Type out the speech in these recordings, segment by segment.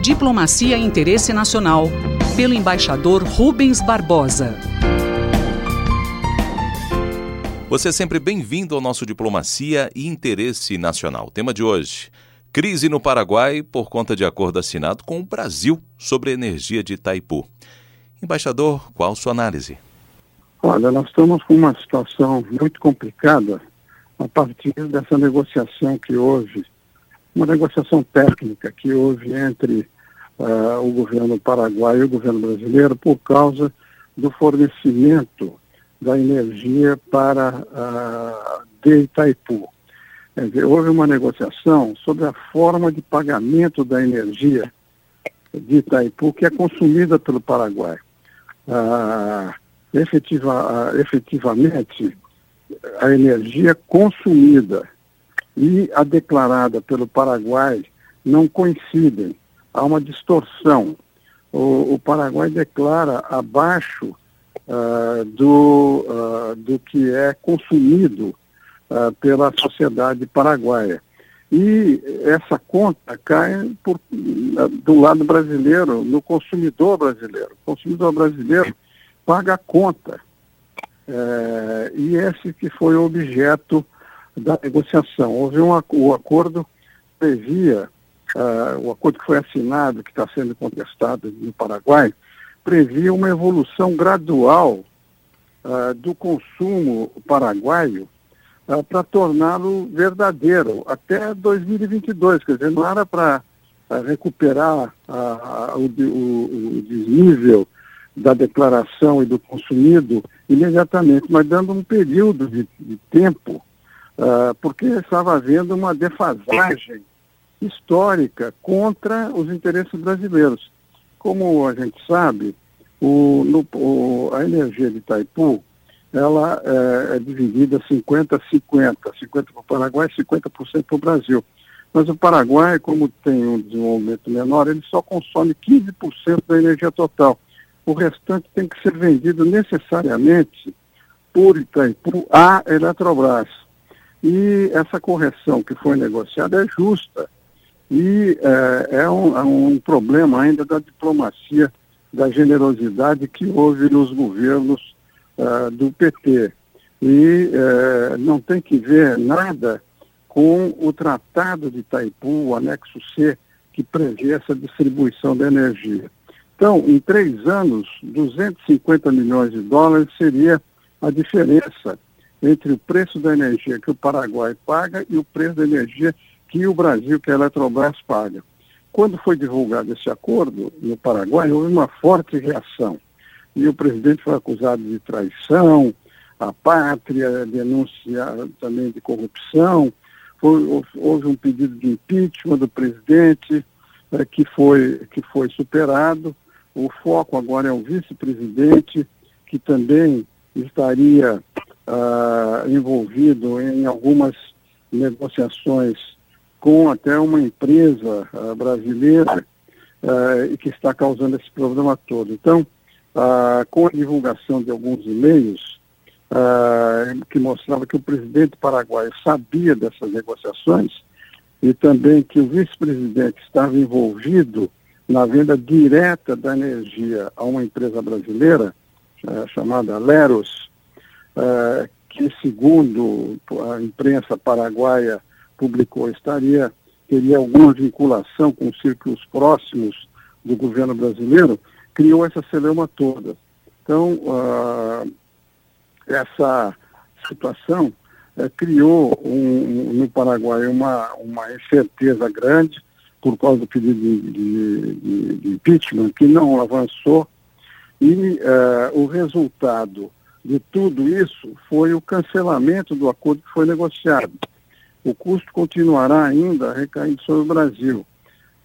Diplomacia e Interesse Nacional, pelo embaixador Rubens Barbosa. Você é sempre bem-vindo ao nosso Diplomacia e Interesse Nacional. Tema de hoje: crise no Paraguai por conta de acordo assinado com o Brasil sobre energia de Itaipu. Embaixador, qual sua análise? Olha, nós estamos com uma situação muito complicada a partir dessa negociação que houve, uma negociação técnica que houve entre uh, o governo paraguaio e o governo brasileiro por causa do fornecimento da energia para uh, de Itaipu. Quer dizer, houve uma negociação sobre a forma de pagamento da energia de Itaipu que é consumida pelo Paraguai. Uh, efetiva, efetivamente, a energia consumida e a declarada pelo Paraguai não coincidem há uma distorção. O, o Paraguai declara abaixo uh, do, uh, do que é consumido uh, pela sociedade paraguaia. E essa conta cai por, do lado brasileiro, no consumidor brasileiro. O consumidor brasileiro paga a conta. É, e esse que foi o objeto da negociação. Houve um o acordo previa uh, o acordo que foi assinado, que está sendo contestado no Paraguai, previa uma evolução gradual uh, do consumo paraguaio uh, para torná-lo verdadeiro até 2022. Quer dizer, não era para recuperar o, o, o desnível da declaração e do consumido imediatamente, mas dando um período de, de tempo, uh, porque estava havendo uma defasagem histórica contra os interesses brasileiros. Como a gente sabe, o, no, o, a energia de Itaipu ela é, é dividida 50-50, 50%, 50 para o Paraguai e 50% para o Brasil. Mas o Paraguai, como tem um desenvolvimento menor, ele só consome 15% da energia total. O restante tem que ser vendido necessariamente por Itaipu à Eletrobras. E essa correção que foi negociada é justa, e é, é, um, é um problema ainda da diplomacia, da generosidade que houve nos governos uh, do PT. E uh, não tem que ver nada com o Tratado de Itaipu, o anexo C, que prevê essa distribuição da energia. Então, em três anos, 250 milhões de dólares seria a diferença entre o preço da energia que o Paraguai paga e o preço da energia que o Brasil, que a Eletrobras paga. Quando foi divulgado esse acordo no Paraguai, houve uma forte reação. E o presidente foi acusado de traição, a pátria, denúncia também de corrupção. Foi, houve um pedido de impeachment do presidente é, que, foi, que foi superado. O foco agora é o vice-presidente, que também estaria ah, envolvido em algumas negociações com até uma empresa uh, brasileira uh, e que está causando esse problema todo. Então, com a divulgação de alguns e-mails que mostrava que o presidente paraguaio sabia dessas negociações e também que o vice-presidente estava envolvido na venda direta da energia a uma empresa brasileira chamada Leros, que segundo a imprensa paraguaia publicou estaria teria alguma vinculação com círculos próximos do governo brasileiro, criou essa celeuma toda. Então, uh, essa situação uh, criou um, um, no Paraguai uma, uma incerteza grande por causa do pedido de, de, de, de impeachment, que não avançou, e uh, o resultado de tudo isso foi o cancelamento do acordo que foi negociado. O custo continuará ainda recaindo sobre o Brasil.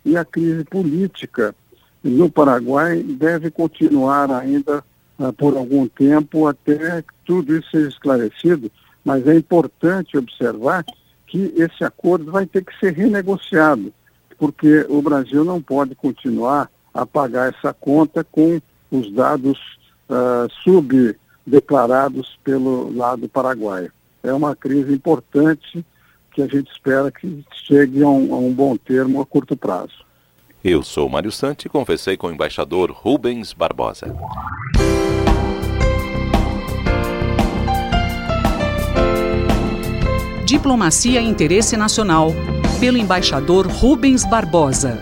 E a crise política no Paraguai deve continuar ainda uh, por algum tempo até que tudo isso seja esclarecido, mas é importante observar que esse acordo vai ter que ser renegociado, porque o Brasil não pode continuar a pagar essa conta com os dados uh, subdeclarados pelo lado paraguaio. é uma crise importante que a gente espera que chegue a um, a um bom termo a curto prazo. Eu sou Mário Santi e conversei com o embaixador Rubens Barbosa. Diplomacia e Interesse Nacional, pelo embaixador Rubens Barbosa.